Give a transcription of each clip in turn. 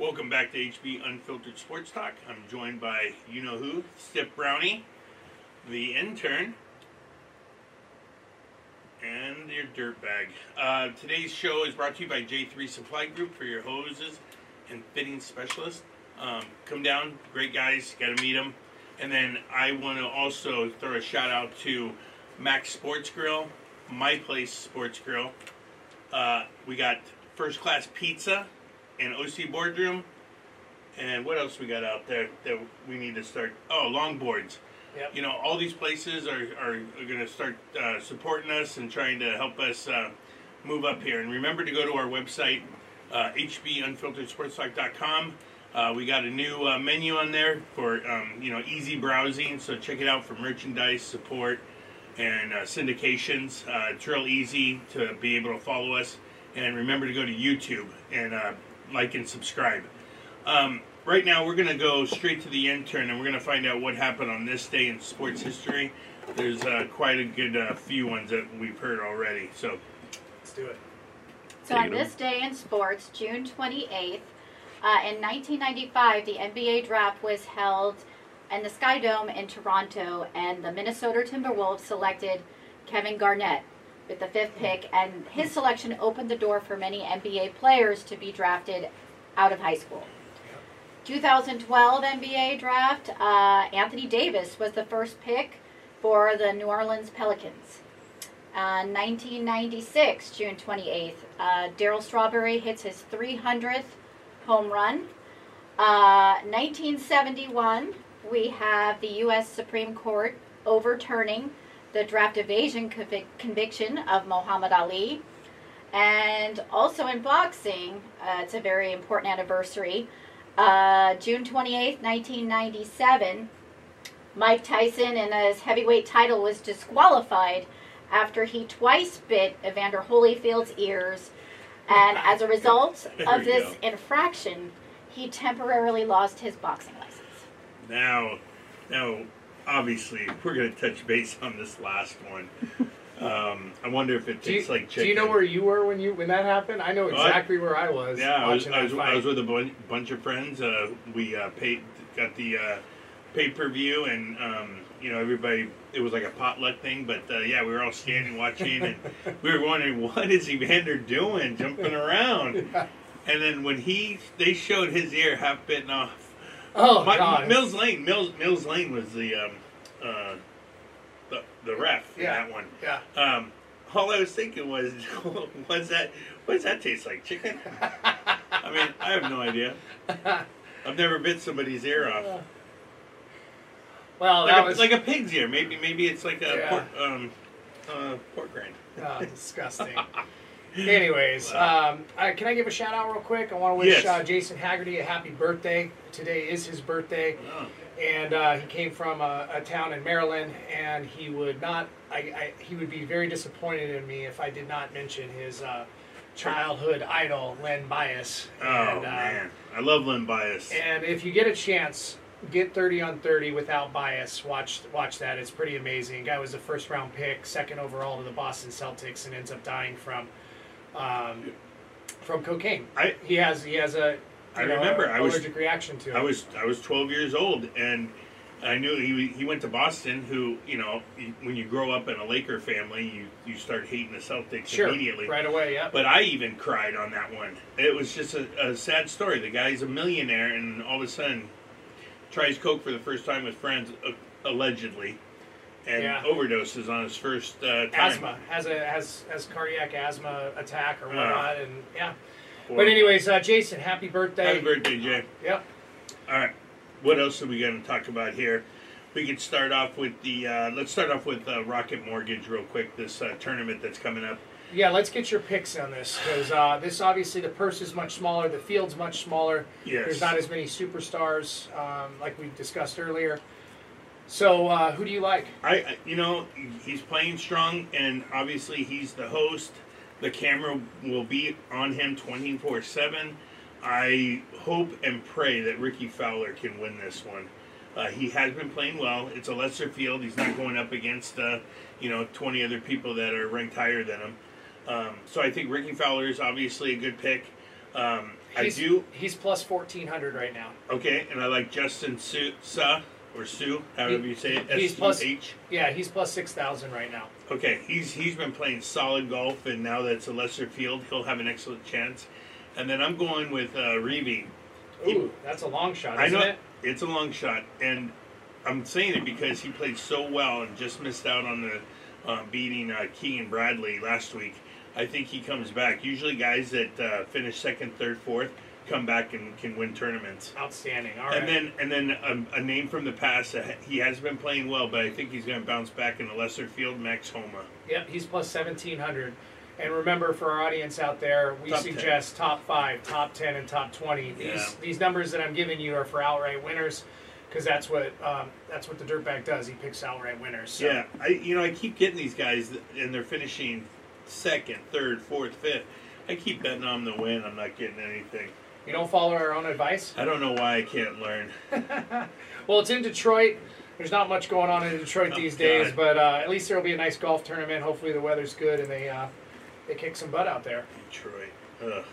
Welcome back to HB Unfiltered Sports Talk. I'm joined by you know who, Stip Brownie, the intern, and your dirtbag. Uh, today's show is brought to you by J3 Supply Group for your hoses and fitting specialist. Um, come down, great guys, got to meet them. And then I want to also throw a shout out to Max Sports Grill, My Place Sports Grill. Uh, we got first class pizza and OC boardroom. And what else we got out there that we need to start? Oh, longboards. Yep. You know, all these places are, are, are going to start uh, supporting us and trying to help us uh, move up here. And remember to go to our website, uh, hbunfilteredsportstalk.com. Uh, we got a new uh, menu on there for um, you know easy browsing, so check it out for merchandise support and uh, syndications. Uh, it's real easy to be able to follow us, and remember to go to YouTube and uh, like and subscribe. Um, right now, we're going to go straight to the intern, and we're going to find out what happened on this day in sports history. There's uh, quite a good uh, few ones that we've heard already. So Let's do it. So on this day in sports, June 28th, uh, in 1995, the NBA draft was held in the Sky Dome in Toronto, and the Minnesota Timberwolves selected Kevin Garnett with the fifth pick, and his selection opened the door for many NBA players to be drafted out of high school. 2012 NBA draft, uh, Anthony Davis was the first pick for the New Orleans Pelicans. Uh, 1996, June 28th, uh, Darryl Strawberry hits his 300th home run. Uh, 1971, we have the U.S. Supreme Court overturning the draft evasion convic- conviction of Muhammad Ali. And also in boxing, uh, it's a very important anniversary. Uh, June 28th, 1997, Mike Tyson in his heavyweight title was disqualified after he twice bit Evander Holyfield's ears. And as a result of this go. infraction, he temporarily lost his boxing license. now, now, obviously, we're going to touch base on this last one. Um, I wonder if it Do you, tastes like do you know where you were when you when that happened? I know I- exactly where I was. Yeah, I was, I was. I was with a bun- bunch of friends. Uh, we uh, paid, got the uh, pay per view, and um, you know everybody. It was like a potluck thing, but uh, yeah, we were all standing watching, and we were wondering what is Evander doing, jumping around. And then when he, they showed his ear half bitten off. Oh My- God, Mills Lane, Mills Mills Lane was the um, uh, the the ref in Yeah. that one. Yeah. Um, all I was thinking was, what's that? What does that taste like? Chicken? I mean, I have no idea. I've never bit somebody's ear off. well, Like that a, was like a pig's ear. Maybe maybe it's like a Yeah. pork, um, uh, pork rind. oh, disgusting. Anyways, um, uh, can I give a shout out real quick? I want to wish Yes. uh, Jason Haggerty a happy birthday. Today is his birthday. Oh, and uh, he came from a, a town in Maryland, and he would not. I, I, he would be very disappointed in me if I did not mention his uh, childhood idol, Len Bias. oh and, uh, man, I love Len Bias. And if you get a chance, get 30 on 30 without bias. Watch watch that. It's pretty amazing. Guy was a first round pick, second overall to the Boston Celtics, and ends up dying from um, from cocaine. I He has he has a I know, remember, a I was- allergic reaction to it. I was I was 12 years old, and I knew he he went to Boston. Who you know, when you grow up in a Laker family, you you start hating the Celtics sure immediately. right away. Yeah. But I even cried on that one. It was just a, a sad story. The guy's a millionaire, and all of a sudden tries coke for the first time with friends, uh, allegedly, and Yeah. overdoses on his first uh, time. asthma has a has has cardiac asthma attack or whatnot, and yeah. But anyways, uh, Jason, happy birthday! happy birthday, Jay. Yep. All right, what else are we going to talk about here? We could start off with the. Uh, let's start off with uh, Rocket Mortgage real quick. This uh, tournament that's coming up. Yeah, let's get your picks on this because uh, this obviously the purse is much smaller, the field's much smaller. Yes. There's not as many superstars um, like we discussed earlier. So uh, who do you like? I, you know, he's playing strong, and obviously he's the host. The camera will be on him twenty four seven. I hope and pray that Rickie Fowler can win this one. Uh, he has been playing well. It's a lesser field. He's not going up against, uh, you know, twenty other people that are ranked higher than him. Um, so I think Rickie Fowler is obviously a good pick. Um, I He's, do. He's plus fourteen hundred right now. Okay, and I like Justin Suh, or Sue, however you say it. He's plus- U H. Yeah, he's plus six thousand right now. Okay, he's he's been playing solid golf, and now that it's a lesser field, he'll have an excellent chance. And then I'm going with uh, Reeve. Ooh, that's a long shot, I isn't know it? it's a long shot, and I'm saying it because he played so well and just missed out on the uh, beating uh, Keegan Bradley last week. I think he comes back. Usually, guys that uh, finish second, third, fourth come back and can win tournaments. Outstanding. All right. And then, and then a, a name from the past. Uh, he has been playing well, but I think he's going to bounce back in a lesser field. Max Homa. Yep, he's plus seventeen hundred. And remember, for our audience out there, we Top 10. suggest top five, top ten, and top twenty. These Yeah. these numbers that I'm giving you are for outright winners, because that's what um, that's what the dirtbag does. He picks outright winners. So. Yeah, I you know I keep getting these guys and they're finishing second, third, fourth, fifth. I keep betting on them to win. I'm not getting anything. You don't follow our own advice. I don't know why I can't learn. Well, it's in Detroit. There's not much going on in Detroit Oh, these days, God. but uh, at least there will be a nice golf tournament. Hopefully, the weather's good and they uh, they kick some butt out there. Detroit. Ugh.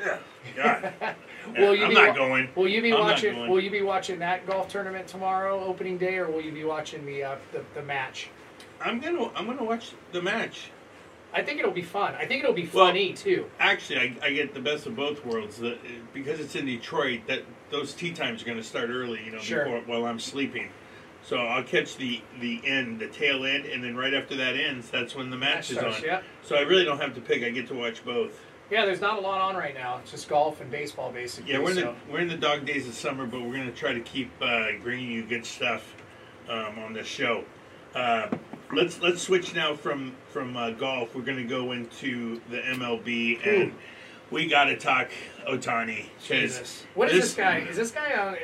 Yeah. God. Will you I'm be not going. Will you be I'm watching? Will you be watching that golf tournament tomorrow, opening day, or will you be watching the uh, the, the match? I'm gonna I'm gonna watch the match. I think it'll be fun. I think it'll be Well- funny too. Actually, I, I get the best of both worlds. The, because it's in Detroit, that those tee times are going to start early. You know, Sure. before while I'm sleeping. So I'll catch the the end, the tail end, and then right after that ends, that's when the match, is starts, on. Yeah, So I really don't have to pick. I get to watch both. yeah. There's not a lot on right now. It's just golf and baseball, basically. Yeah, we're in so. the we're in the dog days of summer, but we're going to try to keep uh, bringing you good stuff um, on this show. Uh, let's let's switch now from from uh, golf. We're going to go into the MLB, and we got to talk Ohtani. Jesus. What is this, guy? Is this guy? Uh,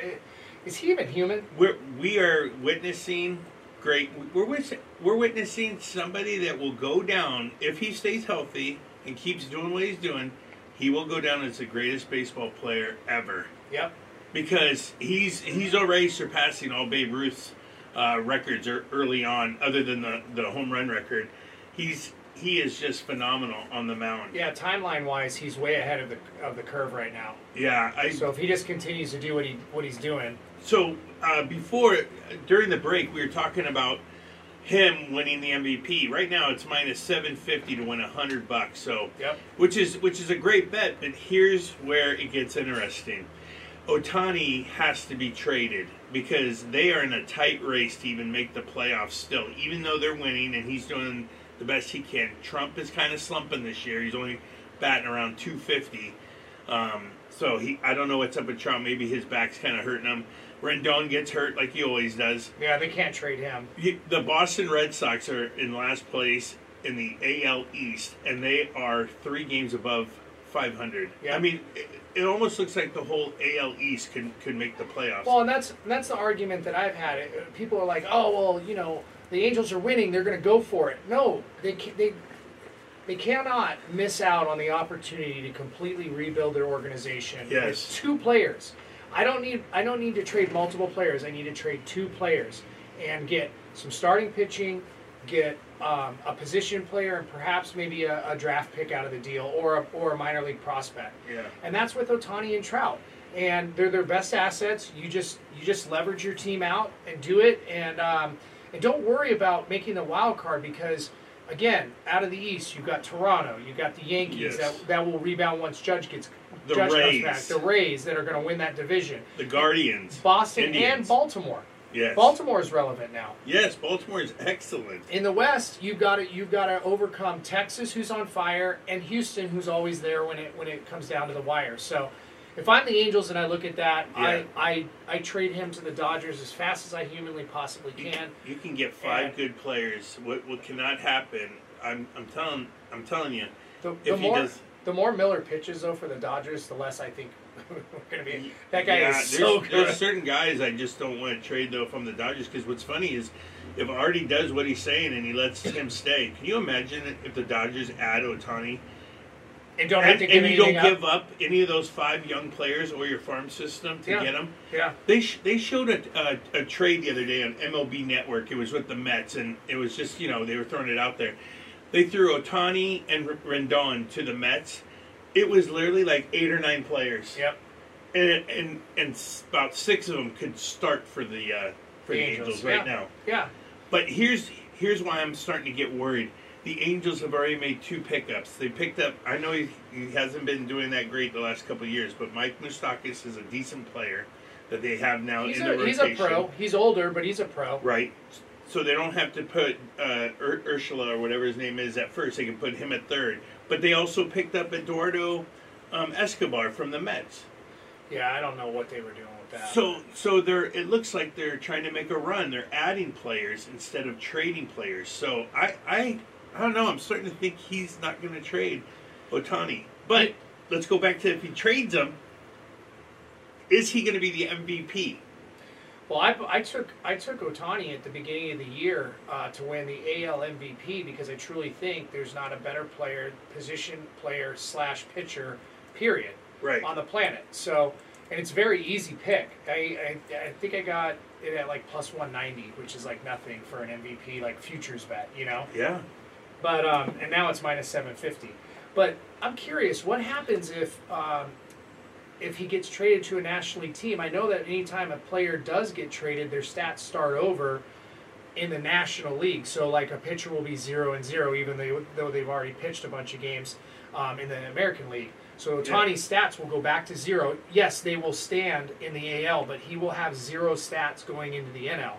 is he even human? We're we are witnessing great. We're wit- we're witnessing somebody that will go down if he stays healthy and keeps doing what he's doing. He will go down as the greatest baseball player ever. Yep. because he's he's already surpassing all Babe Ruth's uh, records er, early on, other than the the home run record. He's he is just phenomenal on the mound. Yeah. Timeline wise, he's way ahead of the of the curve right now. Yeah, I So if he just continues to do what he what he's doing, so uh, before during the break we were talking about him winning the MVP. Right now it's minus seven fifty to win a hundred bucks. So Yep. which is which is a great bet. But here's where it gets interesting. Ohtani has to be traded because they are in a tight race to even make the playoffs still, even though they're winning and he's doing the best he can. Trout is kind of slumping this year. He's only batting around 250. Um, so he, I don't know what's up with Trout. Maybe his back's kind of hurting him. Rendon gets hurt like he always does. yeah, they can't trade him. He- The Boston Red Sox are in last place in the AL East, and they are three games above 500. Yeah. I mean, it, almost looks like the whole AL East could could make the playoffs. Well, and that's and that's the argument that I've had. It- People are like, "Oh, well, you know, the Angels are winning; they're going to go for it." No, they they they cannot miss out on the opportunity to completely rebuild their organization Yes. with two players. I don't need I don't need to trade multiple players. I need to trade two players and get some starting pitching, get um, a position player, and perhaps maybe a, a draft pick out of the deal or a, or a minor league prospect yeah. and that's with Ohtani and Trout. And they're their best assets. You just you just leverage your team out and do it, and um, and don't worry about making the wild card because again, out of the East, you've got Toronto, you've got the Yankees Yes. that that will rebound once Judge gets The Judge Rays. comes back. The Rays that are going to win that division. The Guardians. Boston and Baltimore. Yes. Baltimore is relevant now. Yes, Baltimore is excellent. In the West, you've got to you've got to overcome Texas, who's on fire, and Houston, who's always there when it when it comes down to the wire. So, if I'm the Angels and I look at that, Yeah. I, I I trade him to the Dodgers as fast as I humanly possibly You can. You can get five And- good players. What what cannot happen? I'm I'm telling I'm telling you. The, If the he more does- the more Miller pitches though for the Dodgers, the less I think we're going to be. That guy yeah, is there's, so good. There's certain guys I just don't want to trade though from the Dodgers because what's funny is if Artie does what he's saying and he lets him stay, can you imagine if the Dodgers add Ohtani and don't have to give and you don't up. give up any of those five young players or your farm system to Yeah. get them? Yeah, They sh- they showed a, a a trade the other day on MLB Network. It was with the Mets, and it was just you know they were throwing it out there. They threw Ohtani and R- Rendon to the Mets. It was literally like eight or nine players. Yep. And and and about six of them could start for the uh, for the, The Angels, Angels, right yeah. now. Yeah. But here's here's why I'm starting to get worried. The Angels have already made two pickups. They picked up. I know he, he hasn't been doing that great the last couple of years, but Mike Moustakas is a decent player that they have now He's in a, the he's a pro. He's older, but he's a pro. Right. So they don't have to put uh, Ur- Urshela or whatever his name is at first. They can put him at third. But they also picked up Eduardo um, Escobar from the Mets. Yeah, I don't know what they were doing with that. So so they're it looks like they're trying to make a run. They're adding players instead of trading players. So I I I don't know. I'm starting to think he's not going to trade Ohtani. But let's go back to if he trades him, is he going to be the MVP? Well, I, I took I took Ohtani at the beginning of the year uh, to win the AL MVP because I truly think there's not a better player, position player slash pitcher, period, Right. on the planet. So, and it's a very easy pick. I, I I think I got it at like plus 190, which is like nothing for an MVP, like futures bet, you know. Yeah. But um, and now it's minus 750. But I'm curious, what happens if um, if he gets traded to a National League team? I know that anytime a player does get traded, their stats start over in the National League. So like a pitcher will be zero and zero, even though they've already pitched a bunch of games um, in the American League. So Ohtani's stats will go back to zero. Yes, they will stand in the AL, but he will have zero stats going into the NL.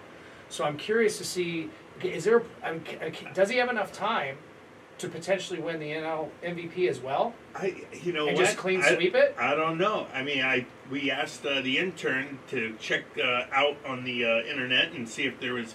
So I'm curious to see is there mean, does he have enough time to potentially win the NL MVP as well I you know and what? just clean I- sweep it? I don't know. I mean, I we asked uh, the intern to check uh, out on the uh, internet and see if there was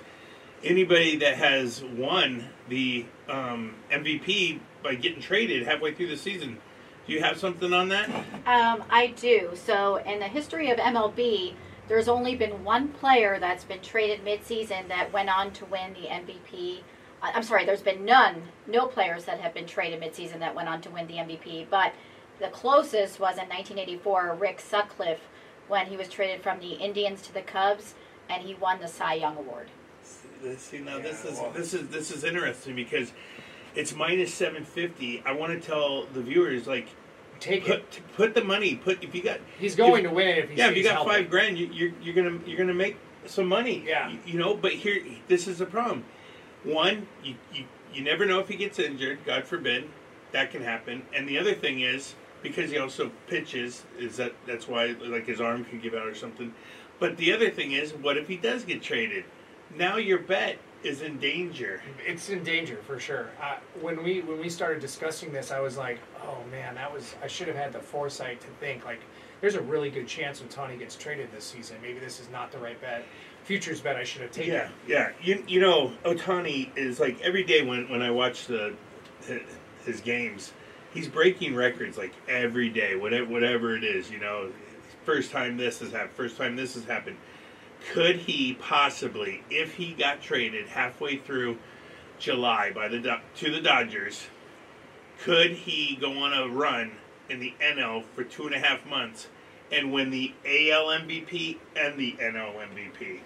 anybody that has won the um, MVP by getting traded halfway through the season. Do you have something on that? Um, I do. So, in the history of MLB, there's only been one player that's been traded midseason that went on to win the MVP. I'm sorry, there's been none, no players that have been traded midseason that went on to win the MVP. But the closest was in 1984, Rick Sutcliffe, when he was traded from the Indians to the Cubs, and he won the Cy Young Award. See now, this is well- this is this is interesting because it's minus seven fifty. I want to tell the viewers like Take it. put put the money. Put if you got He's going if- to win it if he yeah, if you got healthy. five grand, you, you're you're gonna you're gonna make some money. Yeah. you, you know. But here, this is the problem. One, you, you you never know if he gets injured. God forbid, that can happen. And the other thing is because he also pitches, is that that's why like his arm could give out or something. But the other thing is, what if he does get traded? Now your bet is in danger. It's in danger for sure. When we when we started discussing this, I was like, "Oh man, that was I should have had the foresight to think like, there's a really good chance Ohtani gets traded this season. Maybe this is not the right bet. Futures bet I should have taken. Yeah, yeah. You, you know, Ohtani is like every day when, when I watch the his games, he's breaking records like every day, whatever whatever it is. You know, first time this has happened, first time this has happened. Could he possibly, if he got traded halfway through July by the to the Dodgers, could he go on a run in the NL for two and a half months and win the AL MVP and the NL MVP?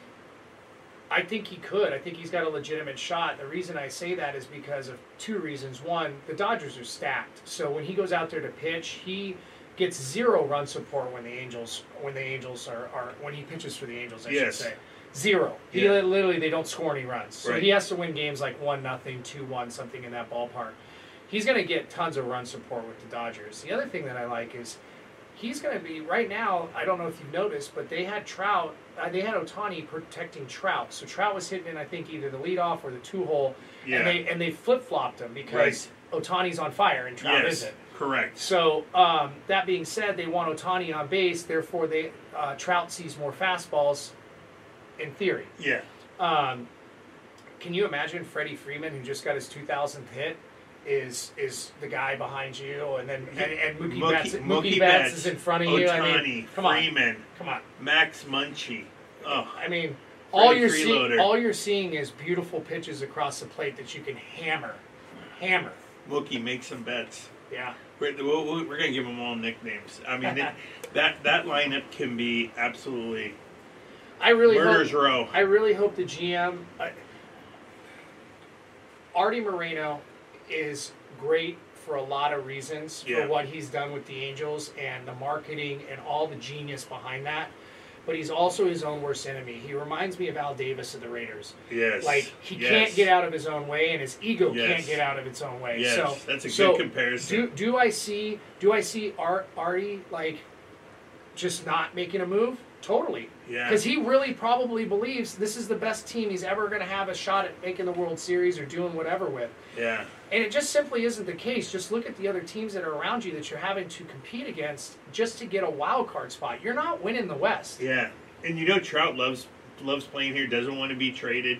I think he could. I think he's got a legitimate shot. The reason I say that is because of two reasons. One, the Dodgers are stacked. So when he goes out there to pitch, he gets zero run support when the Angels when the Angels are, are when he pitches for the Angels, I Yes. should say. Zero. He Yeah. literally they don't score any runs. So Right. he has to win games like one nothing, two one, something in that ballpark. He's gonna get tons of run support with the Dodgers. The other thing that I like is he's going to be right now. I don't know if you've noticed, but they had Trout. Uh, they had Ohtani protecting Trout. So Trout was hitting in, I think, either the leadoff or the two hole, Yeah. and they and they flip flopped him because Ohtani's on fire and Trout yes, isn't. correct. So um, that being said, they want Ohtani on base. Therefore, they uh, Trout sees more fastballs. In theory, Yeah, um, can you imagine Freddie Freeman, who just got his 2000th hit, is is the guy behind you, and then and, and Mookie, Mookie- Betts, Mookie, Mookie Betts, Betts, is in front of you. I mean, come on, Freeman, come on. Max Munchie. Oh, I mean, all you're seeing, all you're seeing is beautiful pitches across the plate that you can hammer, hammer. Mookie, make some bets. Yeah, We're, we're, we're gonna give them all nicknames. I mean, it, that that lineup can be absolutely I really murder's hope. row. I really hope the GM, I, uh, Artie Moreno, is great for a lot of reasons Yeah. for what he's done with the Angels and the marketing and all the genius behind that. But he's also his own worst enemy. He reminds me of Al Davis of the Raiders. Yes. Like he Yes. can't get out of his own way, and his ego Yes. can't get out of its own way. Yes, so that's a so good comparison. Do do I see do I see Art Artie like just not making a move? Totally. Yeah. Because he really probably believes this is the best team he's ever going to have a shot at making the World Series or doing whatever with. yeah. And it just simply isn't the case. Just look at the other teams that are around you that you're having to compete against just to get a wild card spot. You're not winning the West. Yeah. And you know Trout loves loves playing here, doesn't want to be traded.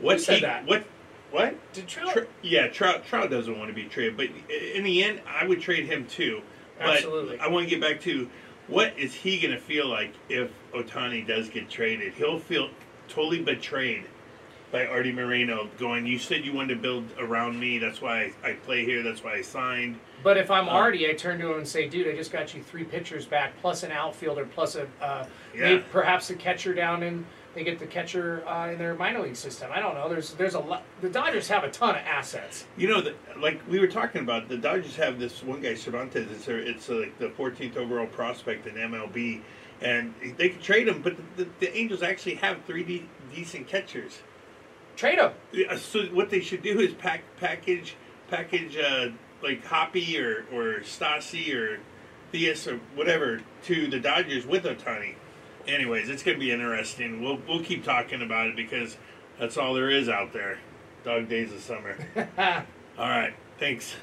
What said he, that? What what? Did Trout? Tr- yeah, Trout Trout doesn't want to be traded, but in the end, I would trade him too. But Absolutely. I want to get back to what is he going to feel like if Ohtani does get traded? He'll feel totally betrayed by Artie Moreno. Going, you said you wanted to build around me. That's why I, I play here. That's why I signed. But if I'm Uh, Artie, I turn to him and say, "Dude, I just got you three pitchers back, plus an outfielder, plus a uh, Yeah. maybe perhaps a catcher down in. They get the catcher uh, in their minor league system. I don't know. There's there's a lot. The Dodgers have a ton of assets. You know, the, like we were talking about, the Dodgers have this one guy, Cervantes. It's, a, it's uh like the 14th overall prospect in MLB, and they could trade him. But the, the, the Angels actually have three de- decent catchers. Trade him. Yeah, So what they should do is pack package package uh, like Hoppy or or Stassi or Thaiss or whatever to the Dodgers with Ohtani. Anyways, it's gonna be interesting. We'll we'll keep talking about it because that's all there is out there. Dog days of summer. all right. Thanks.